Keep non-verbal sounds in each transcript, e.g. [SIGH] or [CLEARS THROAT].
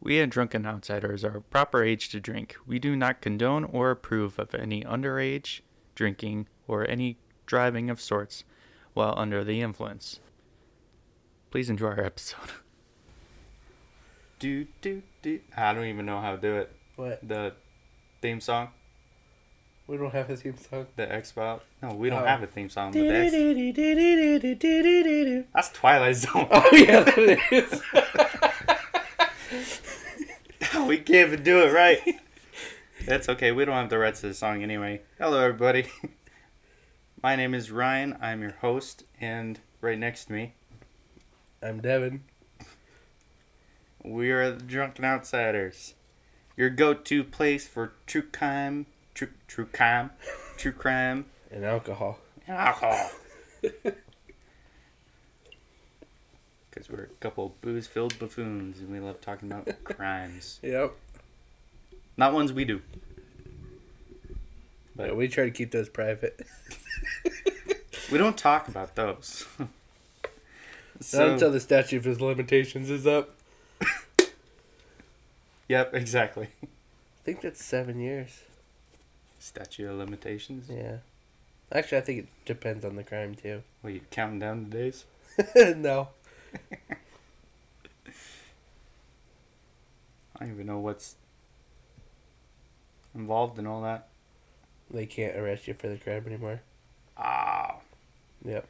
We and Drunken Outsiders are of proper age to drink. We do not condone or approve of any underage drinking or any driving of sorts while under the influence. Please enjoy our episode. [LAUGHS] Do do do. I don't even know how to do it. What? The theme song, We don't have a theme song. the X File. No, we don't Oh. have a theme song. But the Oh that's Twilight Zone. Oh yeah, that is. We can't even do it right. [LAUGHS] That's okay. We don't have the rest of the song anyway. Hello, everybody. [LAUGHS] My name is Ryan. I'm your host, and right next to me, I'm Devin. we are the Drunken Outsiders, your go-to place for true crime, true true crime, true crime, And alcohol. and alcohol. [LAUGHS] Because we're a couple booze-filled buffoons, and we love talking about [LAUGHS] crimes, Yep. not ones we do. But we try to keep those private. We don't talk about those. [LAUGHS] Not until the statute of limitations is up. [LAUGHS] Yep, exactly. I think that's seven years. Statute of limitations. Yeah. Actually, I think it depends on the crime too. Well, you counting down the days? no. [LAUGHS] I don't even know what's involved in all that. They can't arrest you for the crime anymore. Ah, Yep.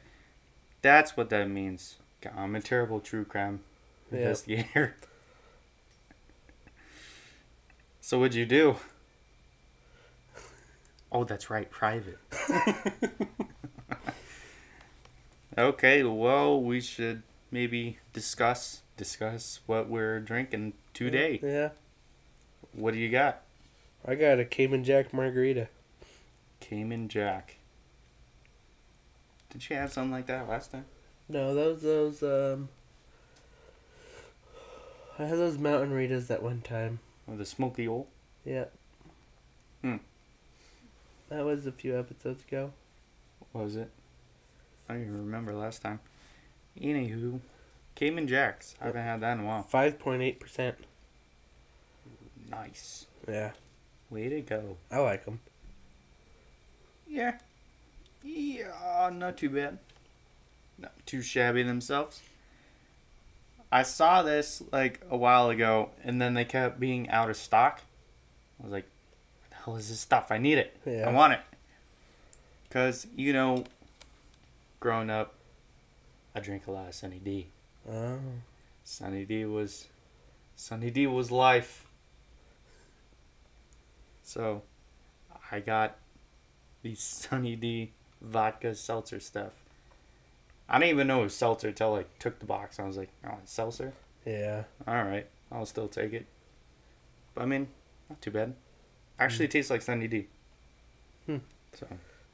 that's what that means. God, I'm a terrible true crime Yep. investigator. [LAUGHS] so what'd you do? [LAUGHS] Oh, that's right, private. okay, well, we should maybe discuss discuss what we're drinking today. Yeah. What do you got? I got a Cayman Jack margarita. Cayman Jack. Did you have something like that last time? No, those those um. I had those mountain Ritas that one time. Or the smoky old? Yeah. Hmm. That was a few episodes ago. What was it? I don't even remember last time. Anywho, Cayman Jacks. I haven't had that in a while. Five point eight percent. Nice. Yeah, Way to go. I like them. Yeah. Yeah, not too bad. Not too shabby themselves. I saw this like a while ago, and then they kept being out of stock. I was like, "What the hell is this stuff? I need it. Yeah. I want it." Cause you know, growing up, I drank a lot of Sunny D. Oh. Sunny D was, Sunny D was life. So, I got the Sunny D vodka seltzer stuff. I didn't even know it was seltzer until I took the box I was like, oh, it's seltzer? Yeah. Alright, I'll still take it. But I mean, not too bad. Actually, it tastes like Sunny D. Hmm. So,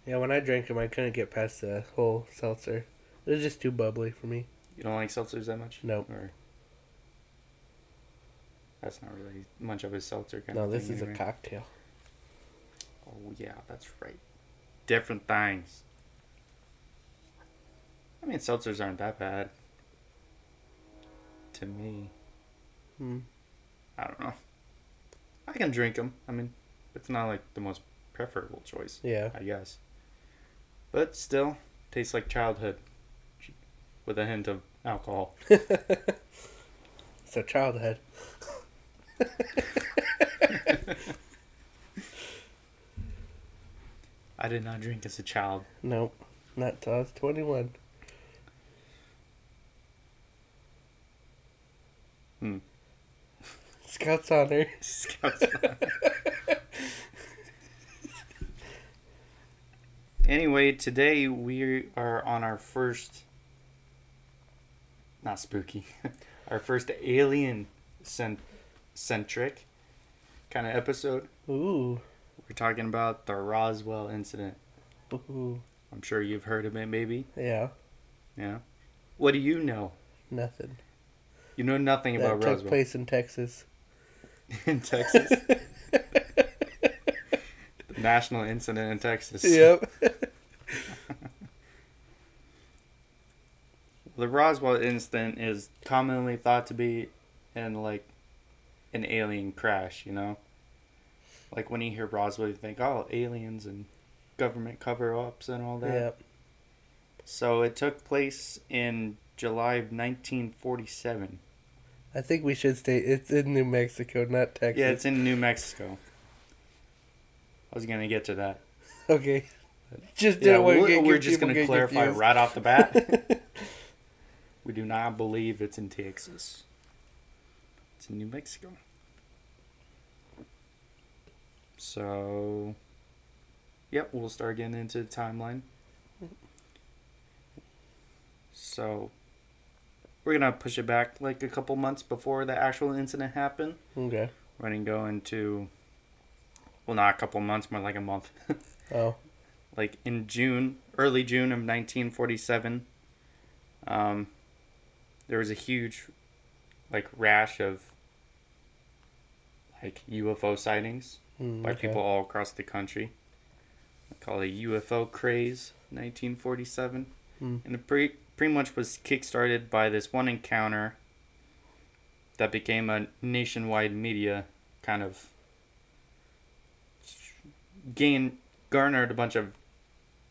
Yeah, when I drank them, I couldn't get past the whole seltzer. It was just too bubbly for me. you don't like seltzers that much? Nope. Or, that's not really much of a seltzer kind No, this is anyway. a cocktail. Oh yeah, that's right. Different things. I mean, seltzers aren't that bad. To me, Hmm. I don't know. I can drink them. I mean, it's not like the most preferable choice, Yeah. I guess. But still, tastes like childhood, with a hint of alcohol. [LAUGHS] so childhood. [LAUGHS] I did not drink as a child. Nope. Not till I was 21. Hmm. [LAUGHS] Scouts honor. Scouts. On. Anyway, today we are on our first, not spooky, [LAUGHS] our first alien cent- centric kind of episode. Ooh. We're talking about the Roswell incident. Ooh. I'm sure you've heard of it, maybe. Yeah. Yeah. What do you know? Nothing. You know nothing That about took Roswell place in Texas. [LAUGHS] in Texas. The [LAUGHS] national incident in Texas. yep. The Roswell incident is commonly thought to be an like an alien crash, you know? Like when you hear Roswell, you think, oh, aliens and government cover ups and all that. Yep. So it took place in July of 1947. I think we should stay. It's in New Mexico, not Texas. Yeah, it's in New Mexico. I was going to get to that. okay. Just Yeah, didn't want to we're, we're just going to clarify confused. right off the bat. [LAUGHS] we do not believe it's in Texas. It's in New Mexico. So, yep, we'll start getting into the timeline. So, we're going to push it back like a couple months before the actual incident happened. okay. We're going to go into, well, not a couple months, more like a month. [LAUGHS] Oh. like in June, early June of 1947, um, there was a huge, like, rash of, like, UFO sightings Mm, by okay. people all across the country. They call it UFO craze, 1947. Hmm. And it pretty, pretty much was kickstarted by this one encounter that became a nationwide media kind of gain garnered a bunch of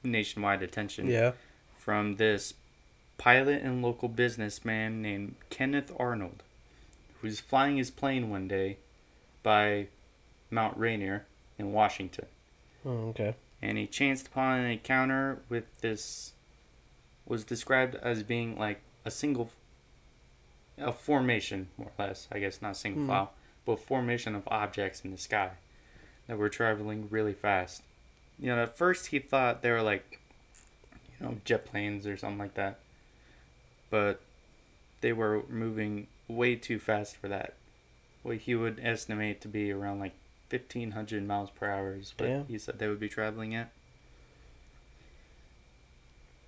nationwide attention Yeah. from this pilot and local businessman named Kenneth Arnold, who was flying his plane one day by Mount Rainier in Washington. Oh, okay. And he chanced upon an encounter with this, was described as being like a single, a formation, more or less, I guess, not single Hmm. file, but formation of objects in the sky that were traveling really fast. You know, at first he thought they were like, you know, jet planes or something like that. But they were moving way too fast for that. What he would estimate to be around like 1500 miles per hour is what Damn. he said they would be traveling at.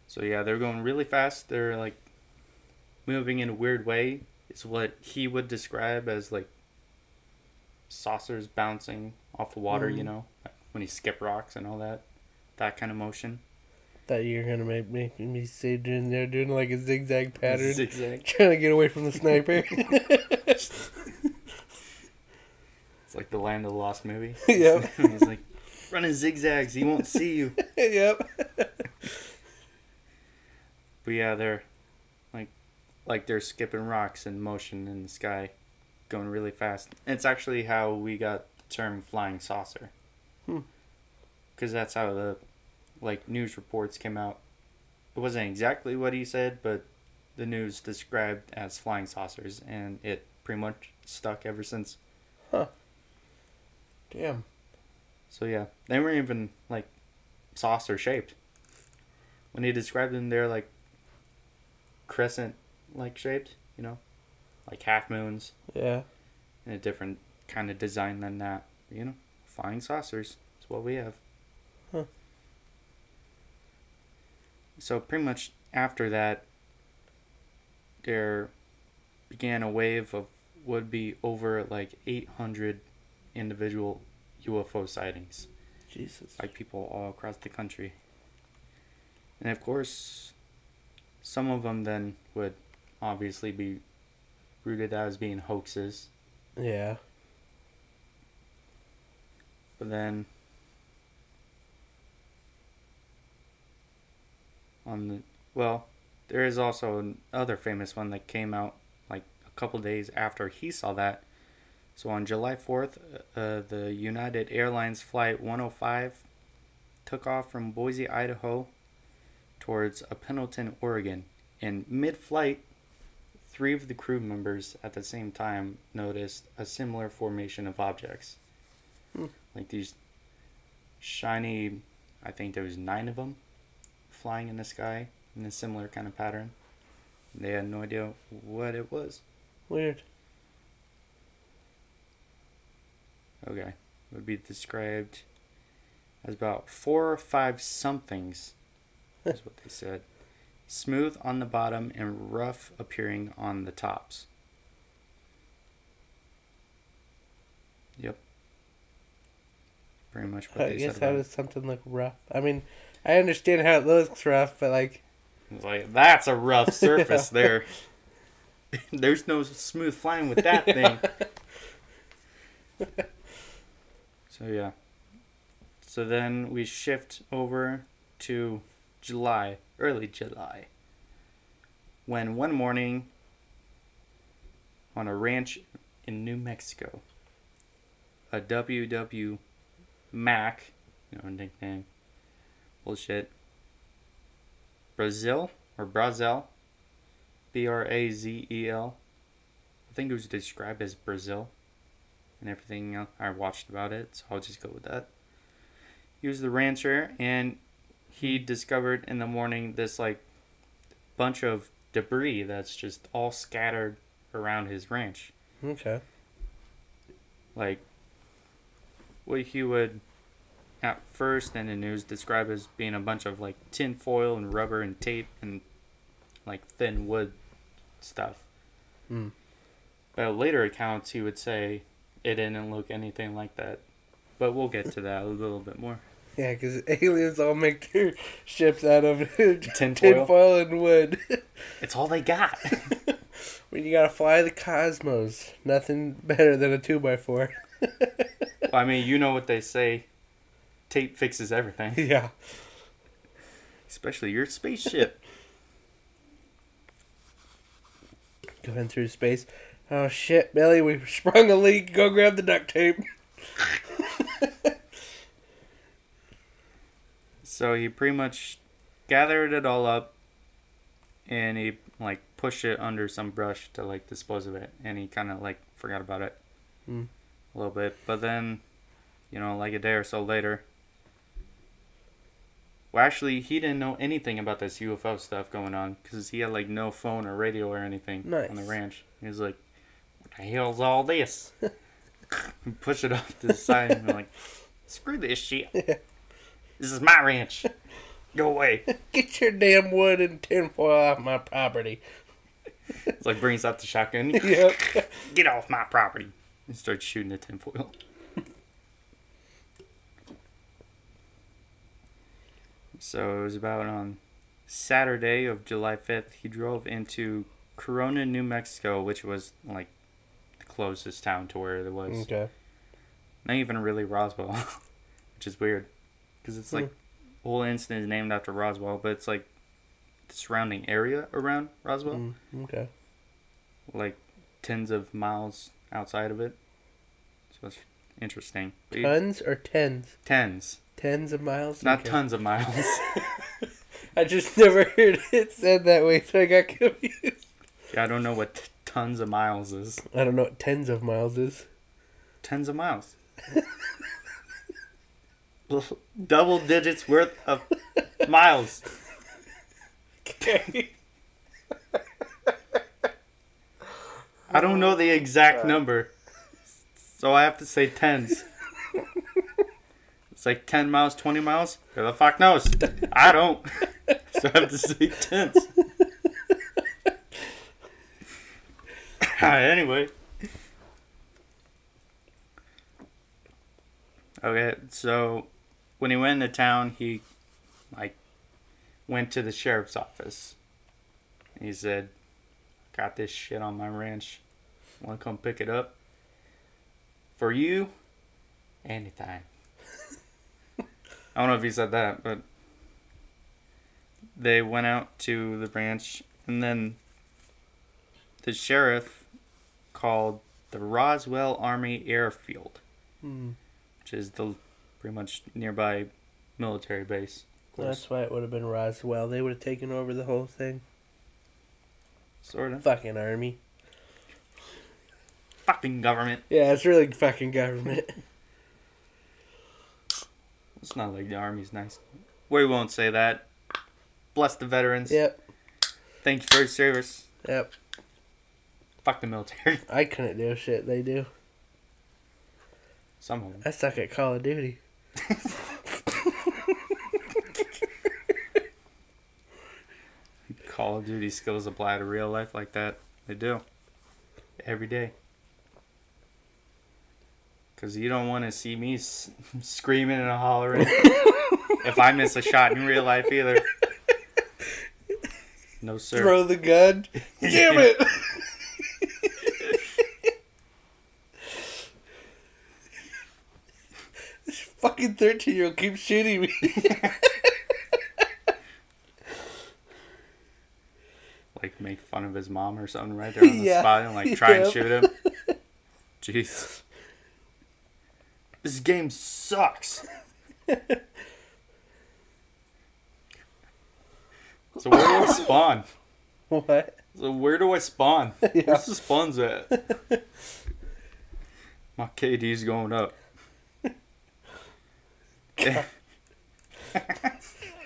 So yeah, they're going really fast. They're like moving in a weird way. It's what he would describe as like saucers bouncing off the water, you Mhm. know, like when he skip rocks and all that. That kind of motion. Thought you were gonna make, make me stay doing there doing like a zigzag pattern, Zigzag. [LAUGHS] trying to get away from the sniper. [LAUGHS] [LAUGHS] It's like the Land of the Lost movie. Yep. He's like running zigzags. He won't see you. yep. But yeah, they're like like they're skipping rocks in motion in the sky, going really fast. And it's actually how we got the term flying saucer. Hmm. Because that's how the like news reports came out. It wasn't exactly what he said, but the news described as flying saucers, and it pretty much stuck ever since. Huh. Damn. So yeah, they weren't even like saucer shaped. When he described them, they're like crescent like shaped, you know, like half moons Yeah. in a different kind of design than that. You know, flying saucers is what we have. Huh. So pretty much after that, there began a wave of would be over like 800 individual UFO sightings Jesus. by people all across the country. And of course, some of them then would obviously be rooted as being hoaxes. Yeah. But then on the well, there is also another famous one that came out like a couple days after he saw that. So on July 4th, uh, the United Airlines flight 105 took off from Boise, Idaho towards uh, Pendleton, Oregon. In mid-flight, three of the crew members at the same time noticed a similar formation of objects. Hmm. Like these shiny, I think there was nine of them flying in the sky in a similar kind of pattern. They had no idea what it was. Weird. Okay. It would be described as about four or five somethings, is what they said. Smooth on the bottom and rough appearing on the tops. Yep. Pretty much what I they guess said. how About it. does something look rough? I mean, I understand how it looks rough, but like, It's like that's a rough surface [LAUGHS] there. [LAUGHS] There's no smooth flying with that [LAUGHS] thing. so yeah. So then we shift over to July, early July. When one morning on a ranch in New Mexico, a WW Mac, you know, nickname, bullshit, Brazil or Brazil, B R A Z E L. I think it was described as Brazil and everything. I watched about it, so I'll just go with that. He was the rancher, and he discovered in the morning this like bunch of debris that's just all scattered around his ranch. Okay. Like what he would at first in the news described as being a bunch of like tin foil and rubber and tape and like thin wood stuff. Hmm. But later accounts, he would say it didn't look anything like that. But we'll get to that a little bit more. Yeah, because aliens all make their ships out of [LAUGHS] Tin tin foil. foil and wood. [LAUGHS] It's all they got. [LAUGHS] when you gotta fly the cosmos, nothing better than a two by four. I mean, you know what they say tape fixes everything, [LAUGHS] yeah. especially your spaceship. [LAUGHS] Going through space. Oh shit, Billy, we sprung a leak. Go grab the duct tape. [LAUGHS] So he pretty much gathered it all up and he like pushed it under some brush to like dispose of it and he kind of like forgot about it Hmm. a little bit. But then, you know, like a day or so later, well, actually, he didn't know anything about this UFO stuff going on because he had like no phone or radio or anything on the ranch. He was like, "What the hell's all this?" [LAUGHS] push it off to the side and like, [LAUGHS] "Screw this shit. This is my ranch. Go away." [LAUGHS] Get your damn wood and tinfoil off my property. It's like brings out the shotgun. yep. Get off my property. And starts shooting the tinfoil. So it was about on Saturday of July 5th, he drove into Corona, New Mexico, which was like the closest town to where it was. Okay. Not even really Roswell, [LAUGHS] which is weird. Because it's like, the whole incident is named after Roswell, but it's like the surrounding area around Roswell. Mm, okay. like tens of miles outside of it. So it's interesting. Tons or tens? tens, Tens of miles? not Okay. tons of miles. [LAUGHS] [LAUGHS] I just never heard it said that way, so I got confused. yeah, I don't know what t- tons of miles is. I don't know what tens of miles is. Tens of miles. [LAUGHS] Double digits worth of miles. Okay. I don't know the exact number, so I have to say tens. It's like 10 miles, 20 miles? Who the fuck knows? I don't. [LAUGHS] So I have to say tens. [LAUGHS] anyway. Okay, so when he went into town, he like went to the sheriff's office. He said, "Got this shit on my ranch. Want to come pick it up for you anytime." I don't know if he said that, but they went out to the ranch, and then the sheriff called the Roswell Army Airfield, Hmm. which is the pretty much nearby military base. That's why it would have been Roswell. They would have taken over the whole thing. sort of. Fucking army. Fucking government. Yeah, it's really fucking government. [LAUGHS] It's not like the army's nice. We won't say that. Bless the veterans. yep. Thank you for your service. Yep. Fuck the military. [LAUGHS] I couldn't do shit they do. Some of them. I suck at Call of Duty. [LAUGHS] Call of Duty skills apply to real life like that. They do. Every day. Because you don't want to see me s- [LAUGHS] screaming and hollering [LAUGHS] if I miss a shot in real life either. No, sir. Throw the gun. Damn [LAUGHS] it! This fucking 13 year old keeps shooting me. like make fun of his mom or something right there on the Yeah. spot and like try and shoot him. Jeez. This game sucks. [LAUGHS] so where do I spawn? what? So where do I spawn? [LAUGHS] Yeah. Where's the spawns at? My KD's going up. [LAUGHS] I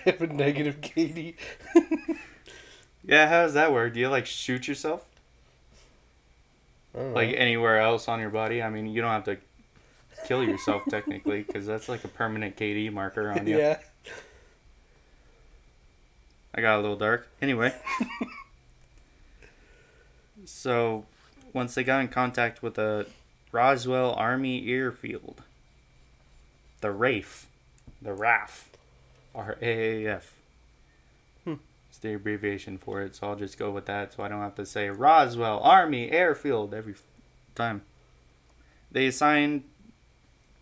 have a negative KD. yeah, how does that work? Do you like shoot yourself? Know. Like anywhere else on your body? I mean, you don't have to kill yourself technically because that's like a permanent KD marker on [LAUGHS] you. yeah. I got a little dark. Anyway. [LAUGHS] so, once they got in contact with the Roswell Army Airfield, the RAF, the RAF, R A A F. Hmm. It's the abbreviation for it, so I'll just go with that so I don't have to say Roswell Army Airfield every time. They assigned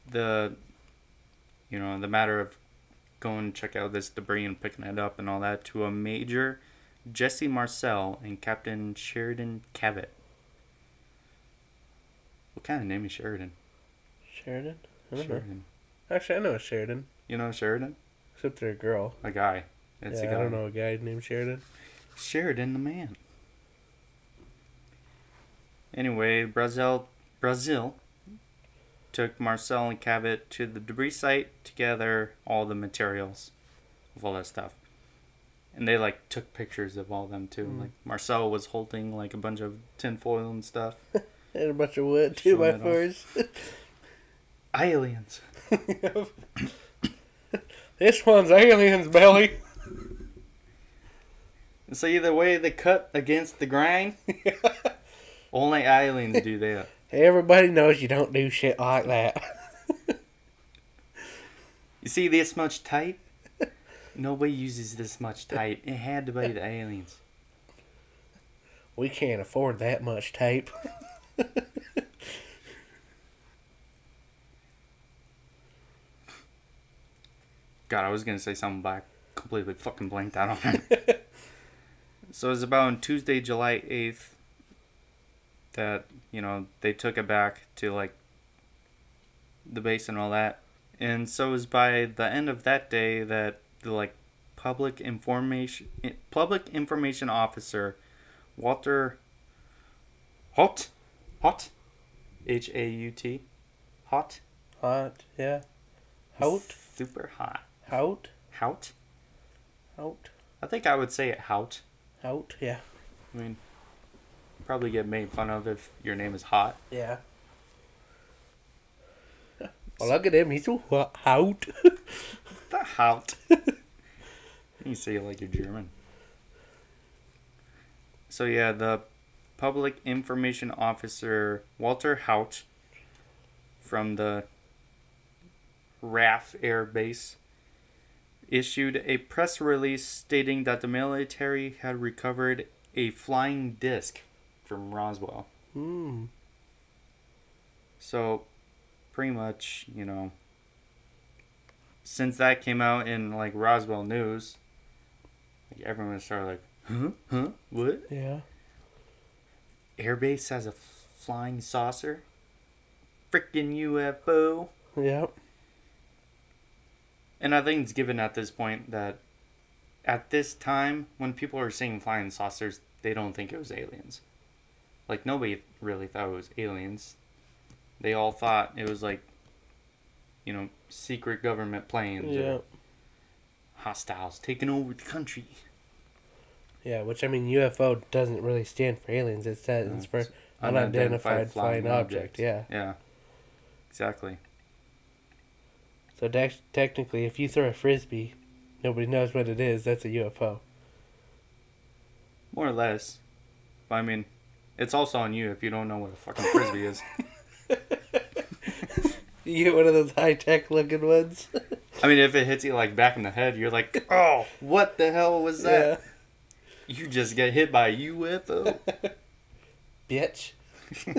the, you know, the matter of going check out this debris and picking it up and all that to a Major Jesse Marcel and Captain Sheridan Cavitt. What kind of name is Sheridan? Sheridan? I don't know. Sheridan. Actually, I know a Sheridan, You know Sheridan? except they're a girl. A guy. It's yeah, a guy. I don't know a guy named Sheridan. Sheridan the man. Anyway, Brazil Brazil took Marcel and Cavitt to the debris site to gather all the materials of all that stuff. And they like took pictures of all them too. Mm. Like Marcel was holding like a bunch of tinfoil and stuff. [LAUGHS] And a bunch of wood, two by fours. [LAUGHS] Aliens. [LAUGHS] this one's aliens, belly. So either way they cut against the grain. Only aliens do that. Everybody knows you don't do shit like that. [LAUGHS] You see this much tape? [LAUGHS] Nobody uses this much tape. It had to be the aliens. We can't afford that much tape. [LAUGHS] God, I was gonna say something, but I completely fucking blanked out on it. so it was about on Tuesday, July eighth, that you know they took it back to like the base and all that, and so it was by the end of that day that the like public information public information officer Walter Hot Hot H A U T? Hot Hot, yeah. Hout, super hot. Hout, Hout hout, I think I would say it Hout. hout, yeah. I mean, probably get made fun of if your name is Hot. Yeah. Well, look at him. He's a hot. hout. The Hout. [LAUGHS] you say it like you're German. So yeah, the public information officer Walter Hout from the RAF Air Base issued a press release stating that the military had recovered a flying disc from Roswell. Hmm. So, pretty much, you know, since that came out in like Roswell News, like everyone started like, huh, huh, what? Yeah. Airbase has a flying saucer, freaking UFO. Yep. And I think it's given at this point that at this time, when people are seeing flying saucers, they don't think it was aliens. Like, nobody really thought it was aliens. They all thought it was like, you know, secret government planes Yeah. or hostiles taking over the country. Yeah, which I mean, UFO doesn't really stand for aliens. It stands for unidentified flying object. Yeah. Yeah. Exactly. So de- technically, if you throw a frisbee, nobody knows what it is. That's a UFO. More or less. But I mean, it's also on you if you don't know what a fucking frisbee is. [LAUGHS] you get one of those high tech looking ones. I mean, if it hits you like back in the head, you're like, oh, what the hell was that? Yeah. You just get hit by a UFO. Bitch. [LAUGHS]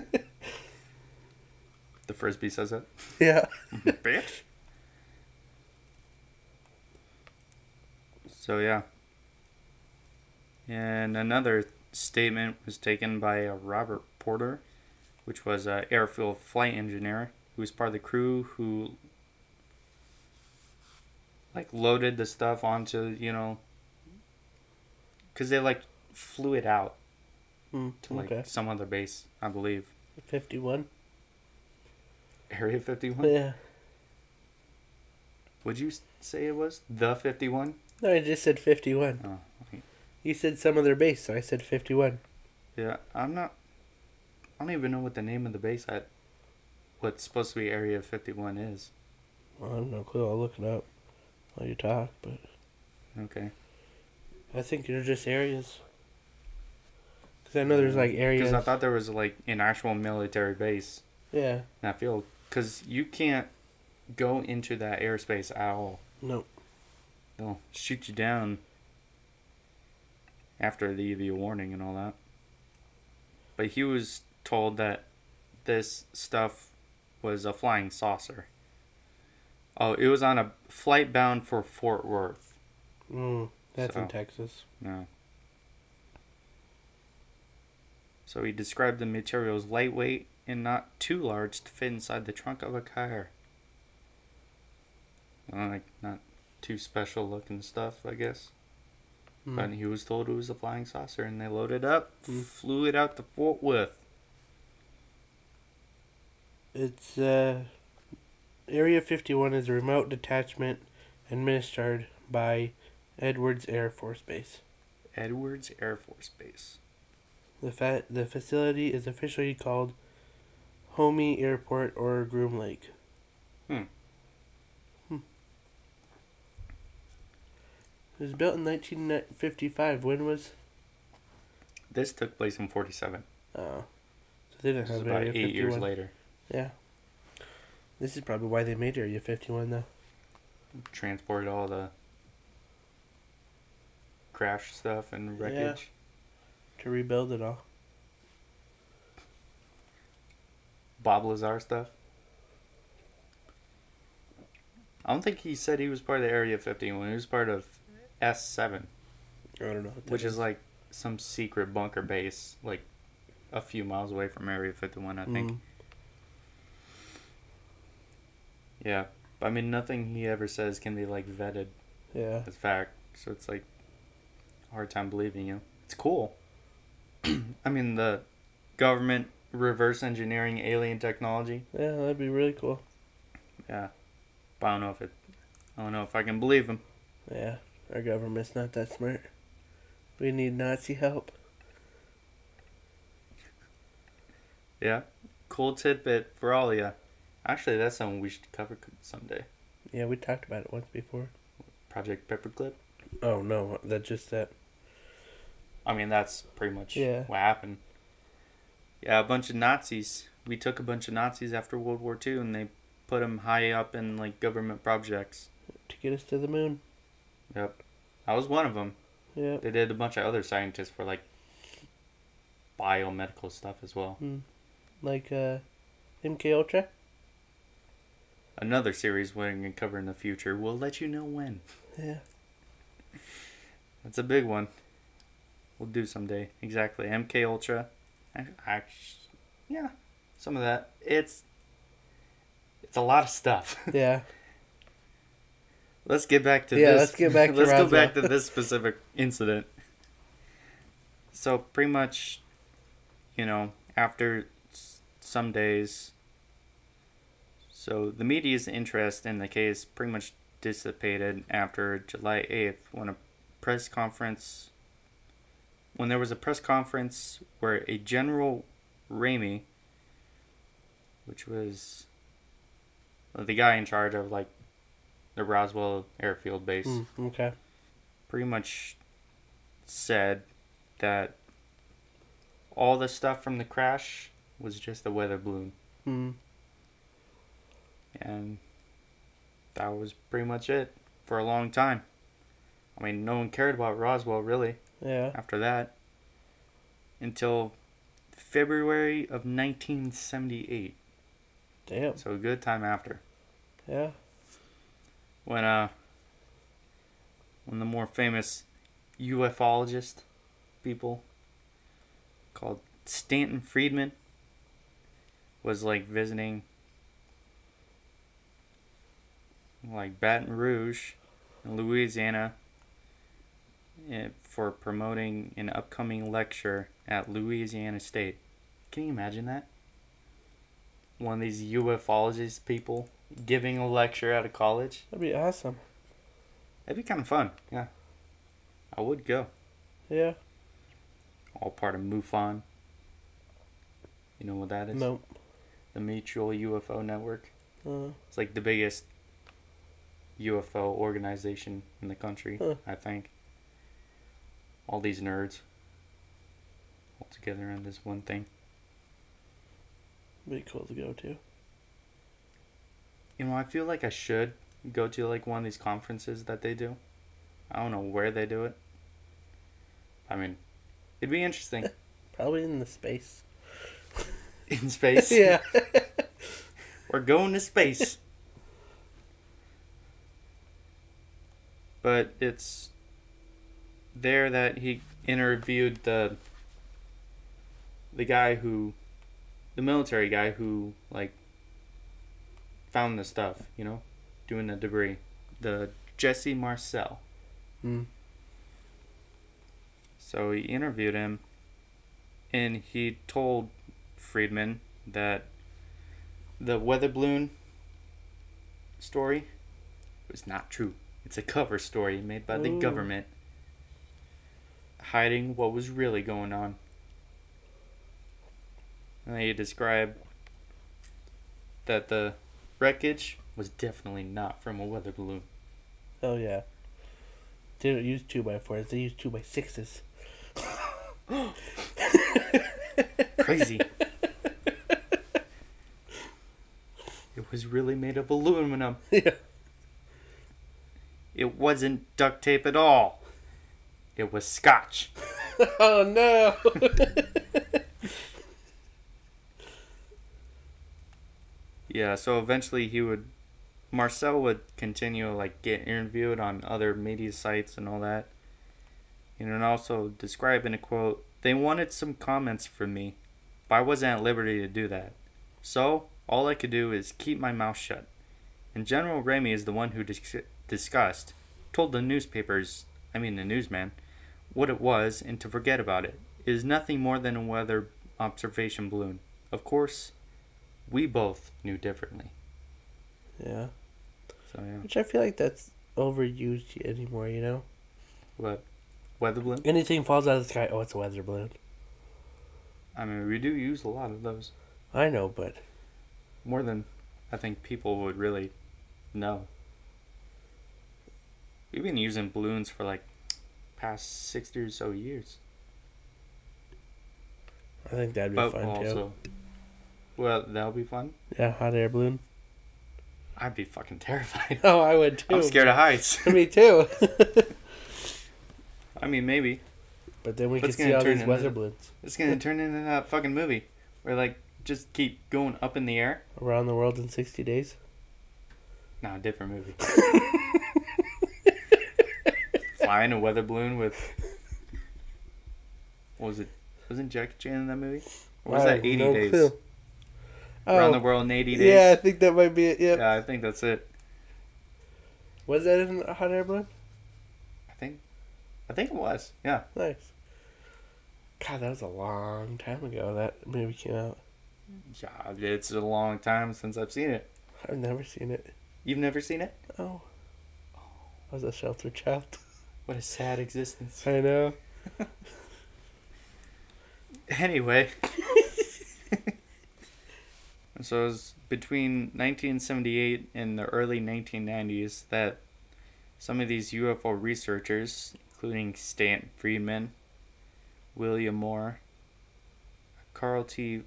the frisbee says it. Yeah. Mm-hmm. Bitch. So yeah. And another statement was taken by uh, Robert Porter, which was an airfield flight engineer who was part of the crew who like loaded the stuff onto you know because they like flew it out Mm, to like okay. some other base, I believe. 51. Area 51? Yeah. Would you say it was the 51? No, I just said 51. Oh, okay. You said some other base, so I said 51. Yeah, I'm not. I don't even know what the name of the base at. What's supposed to be Area 51 is. Well, I have no clue. I'll look it up while you talk, but Okay. I think they're just areas. Because I know there's like areas. Because I thought there was like an actual military base yeah. in that field. Because you can't go into that airspace at all. No. They'll shoot you down after they give you a warning and all that. But he was told that this stuff was a flying saucer. Oh, it was on a flight bound for Fort Worth. Mm, that's in Texas. No. So he described the material as lightweight and not too large to fit inside the trunk of a car. Well, like not too special looking stuff, I guess. Mm. But he was told it was a flying saucer, and they loaded up, Mm. flew it out to Fort Worth. It's uh, Area 51 is a remote detachment administered by Edwards Air Force Base. Edwards Air Force Base. The fa- the facility is officially called Homey Airport or Groom Lake. Hmm. Hmm. It was built in 1955. When was? This took place in 47. Oh, so they didn't This is have about Area eight 51. years later. Yeah. This is probably why they made Area 51 though. Transported all the crash stuff and Yeah. wreckage. To rebuild it all. Bob Lazar stuff. I don't think he said he was part of the Area 51. He was part of S7, I don't know. Which is like some secret bunker base, like a few miles away from Area 51, I think. Mm. Yeah. But I mean, nothing he ever says can be like vetted Yeah. as fact. So it's like a hard time believing you. It's cool. [CLEARS THROAT] I mean, the government reverse engineering alien technology. Yeah, that'd be really cool. Yeah. But I don't know if it. I don't know if I can believe him. Yeah, our government's not that smart. We need Nazi help. Yeah. Cool tidbit for all of you. Actually, that's something we should cover someday. Yeah, we talked about it once before. Project Paperclip. Oh no, that just that. I mean, that's pretty much Yeah. what happened. Yeah, a bunch of Nazis. We took a bunch of Nazis after World War II, and they put them high up in like government projects. To get us to the moon. Yep. I was one of them. Yeah. They did a bunch of other scientists for like biomedical stuff as well. Like uh MK Ultra? Another series we're going to cover in the future. We'll let you know when. Yeah. That's a big one. We'll do someday. Exactly. MK Ultra. Actually, yeah, some of that. It's it's a lot of stuff. [LAUGHS] Yeah. Let's get back to Yeah, this. let's get back [LAUGHS] to let's go back to this specific incident. So pretty much, you know, after some days. So the media's interest in the case pretty much dissipated after July 8th when a press conference when there was a press conference where a General Ramey which was uh, the guy in charge of like the Roswell airfield base Mm, okay. pretty much said that all the stuff from the crash was just a weather balloon Mm. and that was pretty much it for a long time. I mean, no one cared about Roswell really Yeah. after that until February of 1978. Damn. So a good time after Yeah. When uh one of the more famous ufologist people called Stanton Friedman was like visiting like Baton Rouge, Louisiana, eh, for promoting an upcoming lecture at Louisiana State. Can you imagine that? One of these ufologist people giving a lecture at a college. That'd be awesome. That'd be kind of fun. Yeah, I would go. Yeah. All part of MUFON. You know what that is? Nope. The Mutual UFO Network. Uh, It's like the biggest UFO organization in the country, Huh. I think. All these nerds all together on this one thing. be cool to go to. You know, I feel like I should go to like one of these conferences that they do. I don't know where they do it. I mean, it'd be interesting [LAUGHS] Probably in the space. [LAUGHS] in space. [LAUGHS] yeah. We're going to space. but it's there that he interviewed the the guy who the military guy who like found the stuff, you know, doing the debris. The Jesse Marcel. Mm. So he interviewed him and he told Friedman that the weather balloon story was not true. It's a cover story made by the Ooh. government hiding what was really going on. And he described that the wreckage was definitely not from a weather balloon. Oh yeah. They don't use two by fours. They use two by sixes. Crazy. [LAUGHS] it was really made of aluminum. yeah. It wasn't duct tape at all. It was scotch. [LAUGHS] Oh no. [LAUGHS] Yeah, so eventually he would Marcel would continue like get interviewed on other media sites and all that. And then also describe in a quote, they wanted some comments from me, but I wasn't at liberty to do that. So all I could do is keep my mouth shut. And General Ramey is the one who dis- discussed, told the newspapers, I mean the newsman, what it was and to forget about it. It is nothing more than a weather observation balloon. Of course, we both knew differently. yeah. So yeah, Which I feel like that's overused anymore. You know. what weather balloon? Anything falls out of the sky. Oh, it's a weather balloon. I mean, we do use a lot of those, I know, but more than I think people would really know. We've been using balloons for like past sixty or so years, I think that'd be but fun too. Well, that'll be fun. Yeah, hot air balloon. I'd be fucking terrified. [LAUGHS] Oh, I would too. I'm scared of heights. [LAUGHS] Me too. [LAUGHS] I mean, maybe but then we But could it's see all these weather balloons it's gonna turn into that fucking movie where like just keep going up in the air. around the world in sixty days. No, different movie. Flying a weather balloon with. What was it? Wasn't Jackie Chan in that movie? Or was I that 80 no days? clue. Around Oh, the world in 80 days? yeah, I think that might be it. Yep. Yeah, I think that's it. Was that in a hot air balloon? I think. I think it was. Yeah. Nice. God, that was a long time ago that movie came out. Yeah, it's a long time since I've seen it. I've never seen it. You've never seen it? Oh. I was a sheltered child. What a sad existence. I know. [LAUGHS] Anyway. [LAUGHS] so it was between 1978 and the early 1990s that some of these UFO researchers, including Stan Friedman, William Moore, Karl T.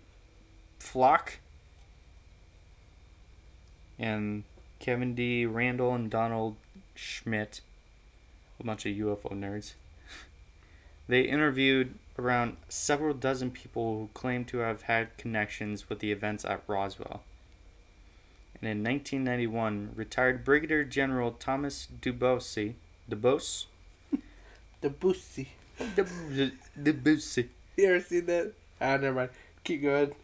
Pflock, and Kevin D. Randle and Donald Schmitt, a bunch of UFO nerds. They interviewed around several dozen people who claimed to have had connections with the events at Roswell. And in 1991, retired Brigadier General Thomas Dubose, the boss, The Boosie. the the, the. You ever seen that? Ah, never mind. Keep going.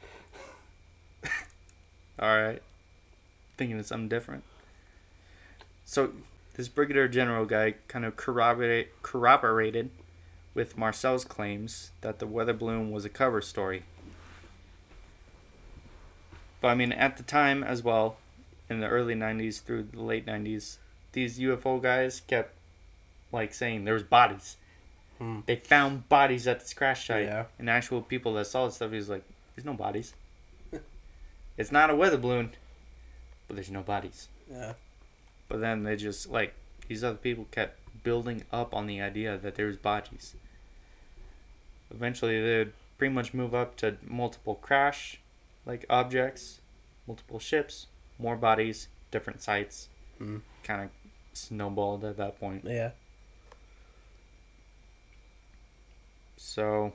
[LAUGHS] All right, thinking of something different. So this brigadier general guy kind of corroborate, corroborated with Marcel's claims that the weather balloon was a cover story. But I mean, at the time as well, in the early '90s through the late '90s, these UFO guys kept like saying there was bodies. Hmm. They found bodies at this crash site, Yeah. and actual people that saw the stuff. He was like, "There's no bodies. [LAUGHS] it's not a weather balloon, but there's no bodies." Yeah. But then they just like these other people kept building up on the idea that there was bodies. Eventually, they would pretty much move up to multiple crash, like objects, multiple ships, more bodies, different sites. Hmm. Kind of snowballed at that point. Yeah. So,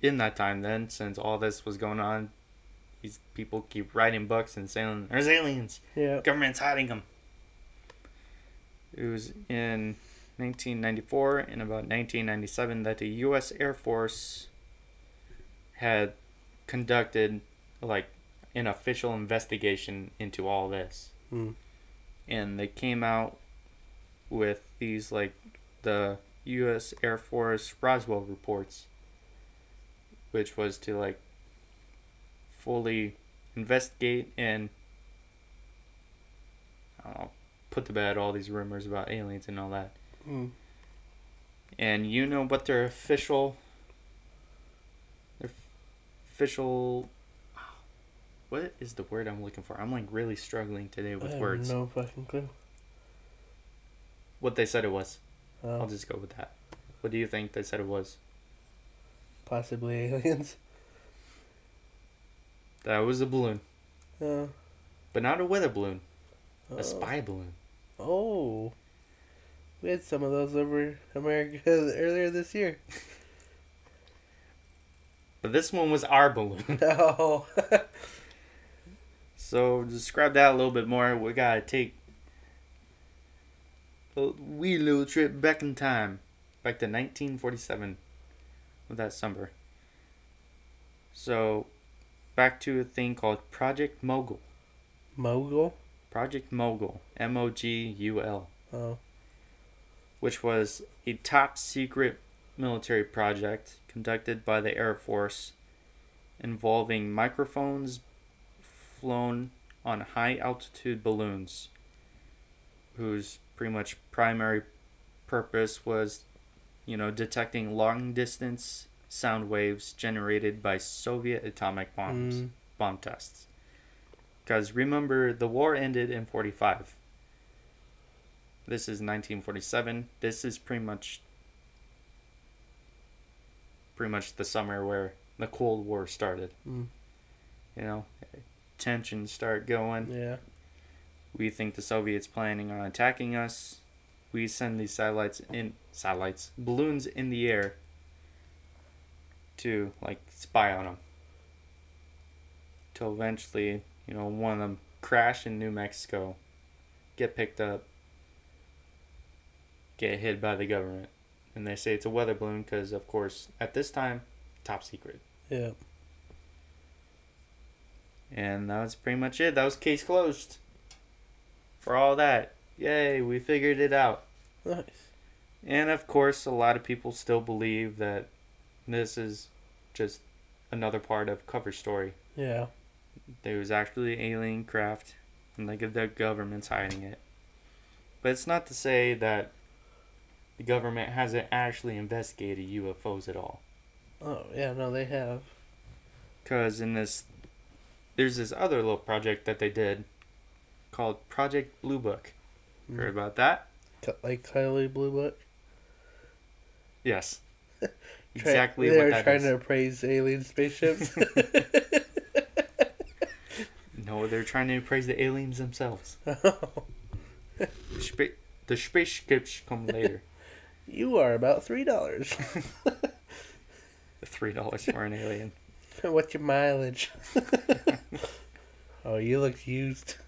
in that time, then, since all this was going on, these people keep writing books and saying there's aliens. Yeah. government's hiding them. It was in 1994 and about 1997 that the U.S. Air Force had conducted like an official investigation into all this, Hmm. and they came out with these like the U.S. Air Force Roswell reports, which was to like fully investigate and I don't know, put to bed all these rumors about aliens and all that. Hmm. And you know what their official their official what is the word I'm looking for? I'm like really struggling today I with have words. no fucking clue. What they said it was. Oh, I'll just go with that. What do you think they said it was? possibly aliens. [LAUGHS] That was a balloon, Yeah. but not a weather balloon, oh. a spy balloon. Oh. We had some of those over America [LAUGHS] earlier this year. But this one was our balloon. [LAUGHS] Oh. [LAUGHS] So describe that a little bit more, we gotta take a wee little trip back in time, back to 1947, with that summer. So, back to a thing called Project Mogul. Mogul? Project Mogul, M O G U L, Oh. Which was a top secret military project conducted by the Air Force involving microphones flown on high altitude balloons whose pretty much primary purpose was you know detecting long distance sound waves generated by Soviet atomic bombs Mm. bomb tests because remember the war ended in 45 this is 1947 this is pretty much pretty much the summer where the cold war started. Mm. you know tensions start going. Yeah. we think the soviets planning on attacking us. We send these satellites in satellites balloons in the air to like spy on them till eventually you know one of them crash in new mexico get picked up get hit by the government and they say it's a weather balloon because of course at this time top secret Yeah. and that was pretty much it that was case closed for all that yay we figured it out Nice. And of course, a lot of people still believe that this is just another part of cover story. Yeah. There was actually alien craft, and like the government's hiding it. But it's not to say that the government hasn't actually investigated UFOs at all. Oh, yeah, no, they have. Because in this, there's this other little project that they did called Project Blue Book. Mm. Heard about that? Like Kelley Blue Book. Yes. [LAUGHS] Exactly They're trying is. to appraise alien spaceships. [LAUGHS] [LAUGHS] No, they're trying to appraise the aliens themselves. Oh. The spaceships come later. You are about three dollars. Three dollars for an alien. [LAUGHS] What's your mileage? [LAUGHS] oh, you look used. [LAUGHS]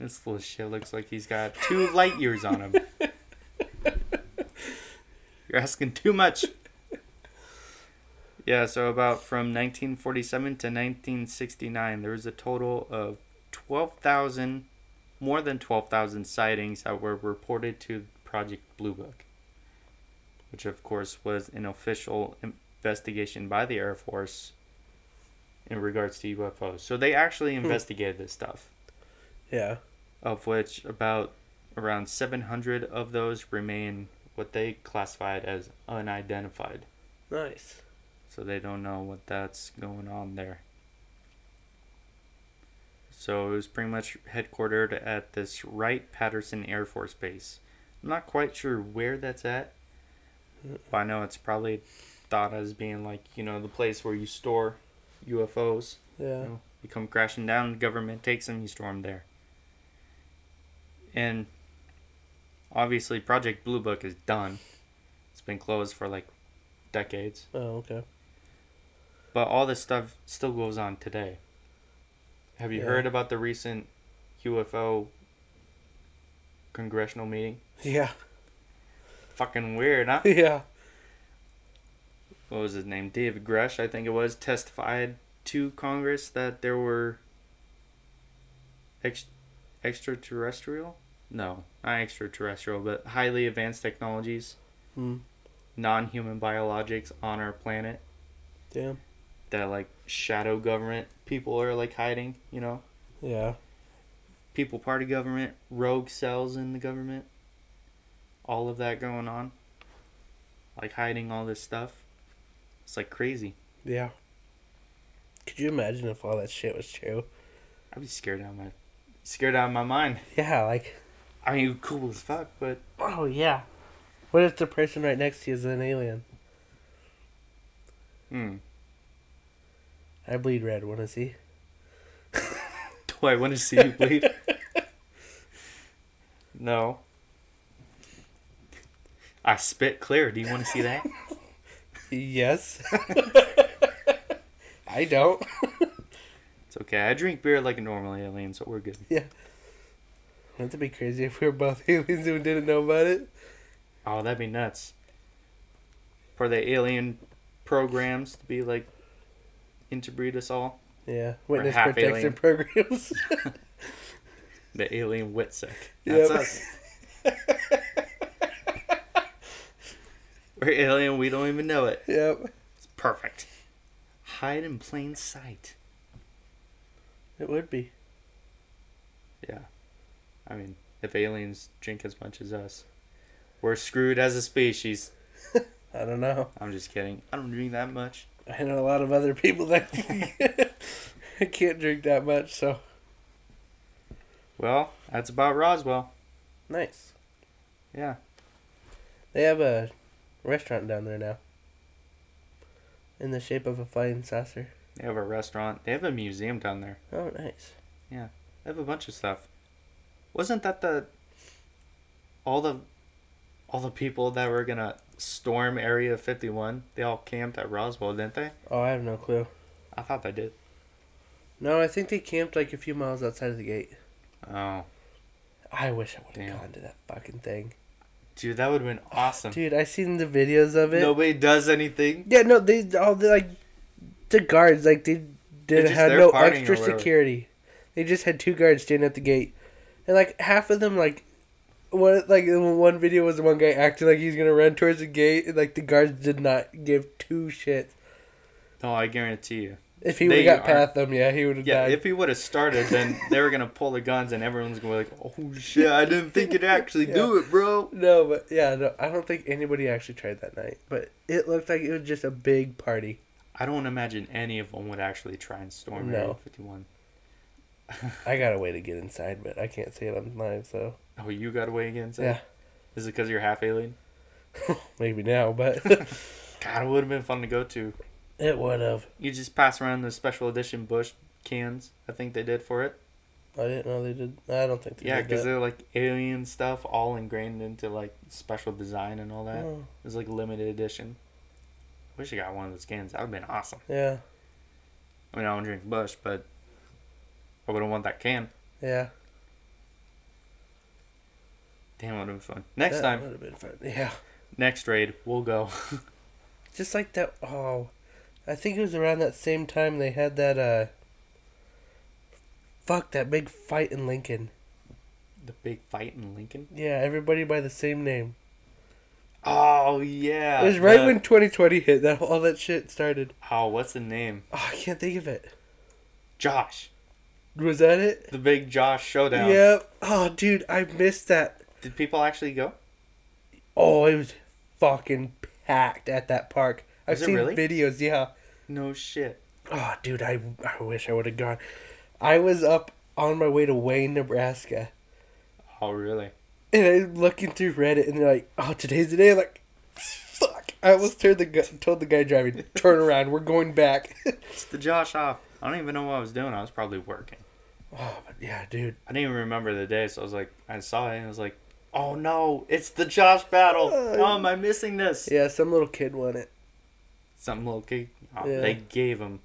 This little shit looks like he's got two light years on him. You're asking too much. Yeah, so about from 1947 to 1969, there was a total of 12,000, more than 12,000 sightings that were reported to Project Blue Book, which of course was an official investigation by the Air Force in regards to UFOs. So they actually hmm. investigated this stuff Yeah. of which about around 700 of those remain what they classified as unidentified. Nice. So they don't know what that's going on there. So it was pretty much headquartered at this Wright Patterson Air Force Base. I'm not quite sure where that's at, but I know it's probably thought as being like, you know, the place where you store UFOs. Yeah. know, you come crashing down, the government takes them, you store them there. And obviously, Project Blue Book is done. It's been closed for like decades. Oh, okay. But all this stuff still goes on today. Have you Yeah. heard about the recent UFO congressional meeting? Yeah. Fucking weird, huh? [LAUGHS] Yeah. What was his name? David Grusch, I think it was, testified to Congress that there were ex- extraterrestrial? No, not extraterrestrial, but highly advanced technologies, Hmm. non human biologics on our planet Damn. that, like, shadow government people are, like, hiding, you know? Yeah. people party government, rogue cells in the government, all of that going on, like hiding all this stuff. It's like crazy. Yeah. Could you imagine if all that shit was true? I'd be scared out of my scared out of my mind. Yeah, like I mean, cool as fuck, but oh yeah. What if the person right next to you is an alien? hmm, I bleed red, wanna see? [LAUGHS] do I want to see you bleed? [LAUGHS] no. I spit clear. Do you want to see that? Yes. [LAUGHS] I don't. It's okay. I drink beer like a normal alien, so we're good. Yeah. Wouldn't it be crazy if we were both aliens and we didn't know about it? Oh, that'd be nuts. For the alien programs to be like interbreed us all. Yeah. Witness half protection alien. [LAUGHS] programs. [LAUGHS] The alien Witsec. That's Yep. us. We're alien, we don't even know it. yep. It's perfect. Hide in plain sight. It would be. Yeah. I mean, if aliens drink as much as us, we're screwed as a species. [LAUGHS] I don't know. I'm just kidding. I don't drink that much. I know a lot of other people [LAUGHS] [LAUGHS] that can't drink that much, so Well, that's about Roswell. nice. Yeah. They have a restaurant down there now. In the shape of a flying saucer. They have a restaurant. They have a museum down there. Oh, nice. Yeah. They have a bunch of stuff. Wasn't that the all the all the people that were gonna storm Area 51? They all camped at Roswell, didn't they? Oh, I have no clue. I thought they did. No, I think they camped like a few miles outside of the gate. Oh, I wish I would have gone to that fucking thing. dude, that would have been awesome. Dude, I seen the videos of it. Nobody does anything. Yeah, no, they all they like the guards like they did just had there no extra security. They just had two guards standing at the gate, and like half of them like. One like one video was the one guy acting like he's gonna run towards the gate, and like the guards did not give two shits. No, I guarantee you. If he would have got past them, yeah, he would have Yeah, died. if he would have started, then [LAUGHS] they were gonna pull the guns, and everyone's gonna be like, "Oh shit, I didn't think you'd actually [LAUGHS] do it, bro." no, but yeah, no, I don't think anybody actually tried that night. But it looked like it was just a big party. I don't imagine any of them would actually try and storm No. Area 51. I [LAUGHS] got a way to get inside, but I can't say it on live, so Oh, you got away again? Zach? Yeah. Is it because you're half alien? [LAUGHS] maybe now. But [LAUGHS] God, it would have been fun to go to. it would have. You just pass around the special edition Busch cans. I think they did for it. I didn't know they did. I don't think they Yeah, because they're like alien stuff, all ingrained into like special design and all that. Oh, It was like limited edition. Wish I got one of those cans. That would have been awesome. yeah, I mean, I don't drink Busch, but I wouldn't want that can. yeah. Damn, would have been fun. Next That time, would have been fun. Yeah. next raid, we'll go. [LAUGHS] Just like that. Oh, I think it was around that same time they had that. uh Fuck that big fight in Lincoln. the big fight in Lincoln. Yeah, everybody by the same name. Oh yeah. it was right the- when 2020 hit. That all that shit started. Oh, what's the name? Oh, I can't think of it. Josh. Was that it? The big Josh showdown. Yep. Oh, dude, I missed that. Did people actually go? Oh, it was fucking packed at that park. I've seen really? videos. Yeah. No shit. Oh, dude, I I wish I would have gone. I was up on my way to Wayne, Nebraska, Oh really? and I'm looking through Reddit, and they're like, "Oh, today's the day." I'm like, fuck! I almost told the guy, told the guy driving, "Turn around, we're going back." [LAUGHS] It's the Josh off. I don't even know what I was doing. I was probably working. oh, but yeah, dude. I didn't even remember the day, so I was like, I saw it and I was like, oh no, it's the Josh battle. Oh, am I missing this? Yeah, some little kid won it. Some little kid. Oh, Yeah. They gave him.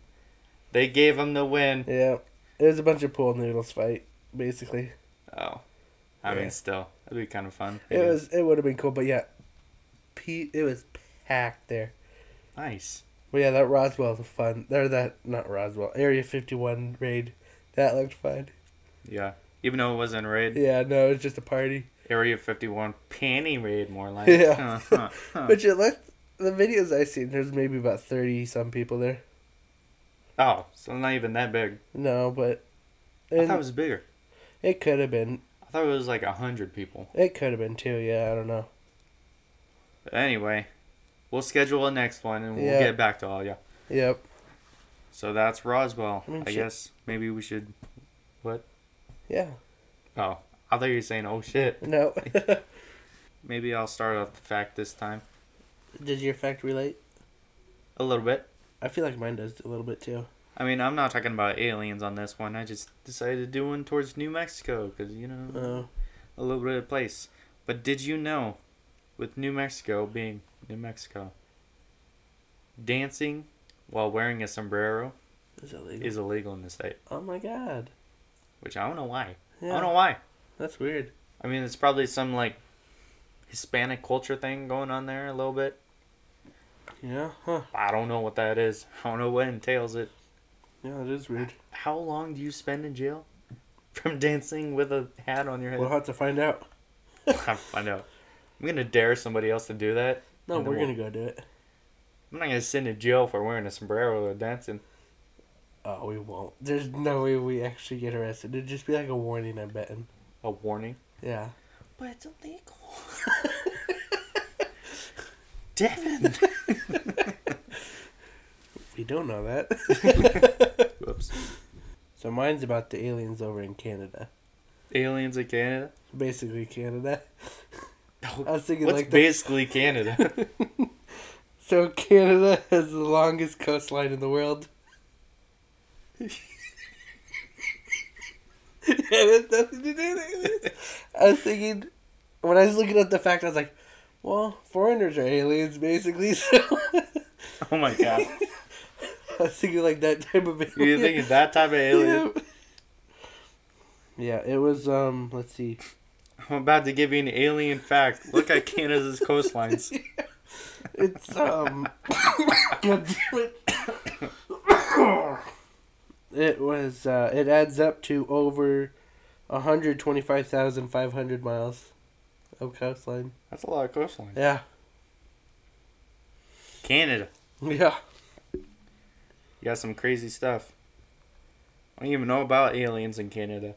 They gave him the win. Yeah, it was a bunch of pool noodles fight, basically. Oh, I Yeah. mean, still, that'd be kind of fun. It was it would have been cool, but yeah, Pete, it was packed there. nice. But yeah, that Roswell was fun. There, that not Roswell, Area Fifty One raid, that looked fun. Yeah, even though it wasn't a raid, Yeah, no, it was just a party. Area Fifty One panty raid more like. Yeah. Huh, huh. [LAUGHS] But you look, the videos I've seen, there's maybe about thirty some people there. oh, so not even that big. No, but I thought it was bigger. it could have been. I thought it was like a hundred people. It could have been too. Yeah, I don't know. But anyway, we'll schedule a next one and we'll Yeah. get back to all ya. Yep. So that's Roswell. Mm, I I, mean, shit. guess maybe we should. What? Yeah. Oh, I thought you were saying, "Oh shit." No. [LAUGHS] Maybe I'll start off the fact this time Does your fact relate? a little bit. I feel like mine does a little bit too. I mean, I'm not talking about aliens on this one. I just decided to do one towards New Mexico because you know Oh. a little bit of place. But did you know, with New Mexico being New Mexico, dancing while wearing a sombrero Is that legal? is illegal in the state? oh my god. Which I don't know why. I don't know why. That's weird. I mean, it's probably some like Hispanic culture thing going on there a little bit. Yeah. Huh. I don't know what that is. [LAUGHS] I don't know what entails it. Yeah, it is weird. How long do you spend in jail [LAUGHS] from dancing with a hat on your head? We'll have to find out. I'll find out. I'm gonna dare somebody else to do that. No, we're we'll- gonna go do it. I'm not gonna send in jail for wearing a sombrero or dancing. Oh, we won't. There's no way we actually get arrested. It'd just be like a warning, I'm betting. A warning. Yeah. But it's illegal. [LAUGHS] Devin. [LAUGHS] We don't know that. [LAUGHS] Whoops. so mine's about the aliens over in Canada. Aliens in Canada. Basically Canada. Oh, I Oh, was thinking What's like the, basically Canada? So Canada has the longest coastline in the world. It's nothing to do with aliens. I was thinking when I was looking at the fact I was like, well, foreigners are aliens basically, so oh my god. [LAUGHS] I was thinking like that type of alien. You're thinking that type of alien? Yeah. Yeah, it was um let's see. I'm about to give you an alien fact. Look at Canada's coastlines. [LAUGHS] It's um [COUGHS] God damn it. [COUGHS] It was uh it adds up to over 125,500 miles of coastline. That's a lot of coastline. Yeah. Canada. Yeah. You got some crazy stuff. I don't even know about aliens in Canada.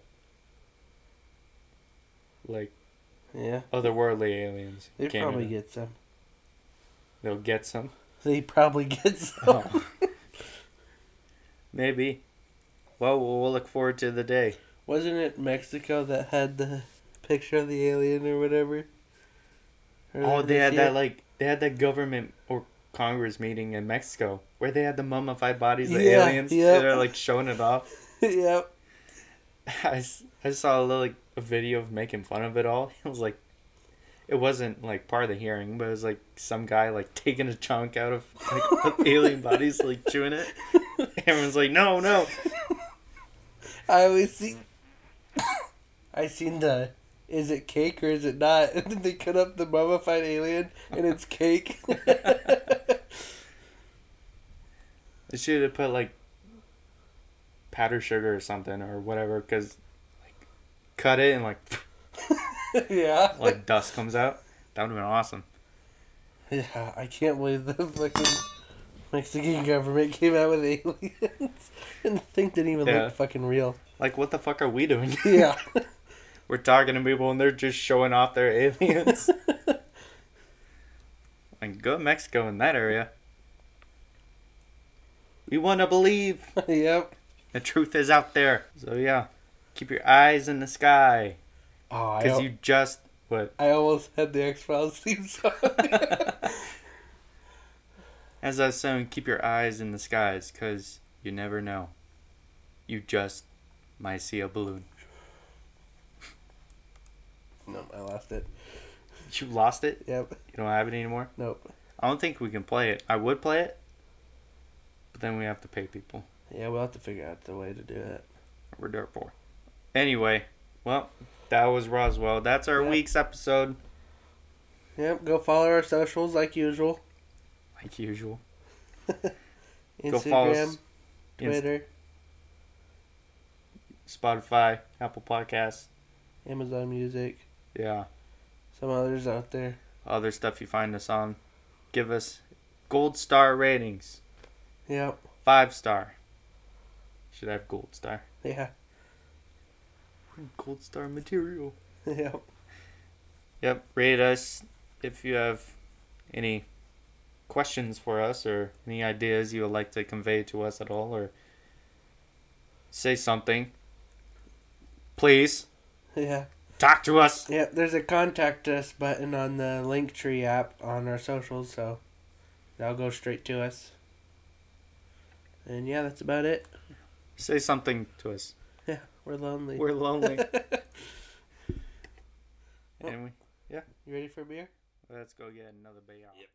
Like Yeah. otherworldly aliens. in They Canada. probably get some. They'll get some. They probably get [LAUGHS] some. Oh. Maybe. Well, we'll we'll look forward to the day. Wasn't it Mexico that had the picture of the alien or whatever? Or Oh, they had see that like they had that government or Congress meeting in Mexico where they had the mummified bodies of Yeah, aliens. yeah. They're like showing it off. [LAUGHS] yep. [LAUGHS] I, I saw a little like a video of making fun of it all. [LAUGHS] It was like, it wasn't like part of the hearing, but it was like some guy like taking a chunk out of like alien bodies, like chewing it. Everyone's like, no, no. I always see. I seen the is it cake or is it not? And [LAUGHS] then they cut up the mummified alien, and it's cake. They should have put like powder sugar or something or whatever, because like cut it and like [LAUGHS] yeah. [LAUGHS] like dust comes out. That would have been awesome. Yeah, I can't believe the fucking Mexican government came out with aliens. and the thing didn't even Yeah. look fucking real. Like, what the fuck are we doing? Yeah. We're talking to people and they're just showing off their aliens. [LAUGHS] and go to Mexico in that area. We want to believe [LAUGHS] yep. the truth is out there. So yeah, keep your eyes in the sky Oh, I, because you just what I almost had the X Files theme song. [LAUGHS] As I was saying, keep your eyes in the skies because you never know. You just might see a balloon. No, I lost it. You lost it. Yep. You don't have it anymore. Nope. I don't think we can play it. I would play it, but then we have to pay people. Yeah, we'll have to figure out the way to do it. We're dirt poor. Anyway, well, that was Roswell. That's our Yeah. week's episode, Yep. Go follow our socials like usual. like usual. [LAUGHS] Instagram, Go follow us. Inst- Twitter, Spotify, Apple Podcasts. Amazon Music, Yeah, some others out there. other stuff you find us on. Give us gold star ratings. Yep. Five star. Should I have gold star. Yeah. Gold star material. [LAUGHS] Yep. Yep. Rate us if you have any questions for us or any ideas you would like to convey to us at all or say something. Please [LAUGHS] Yeah. Talk to us. Yeah, there's a contact us button on the Linktree app on our socials, so that'll go straight to us. And yeah, that's about it. Say something to us. [LAUGHS] Yeah, we're lonely. We're lonely. [LAUGHS] and we, yeah. You ready for a beer? let's go get another beer. Yep.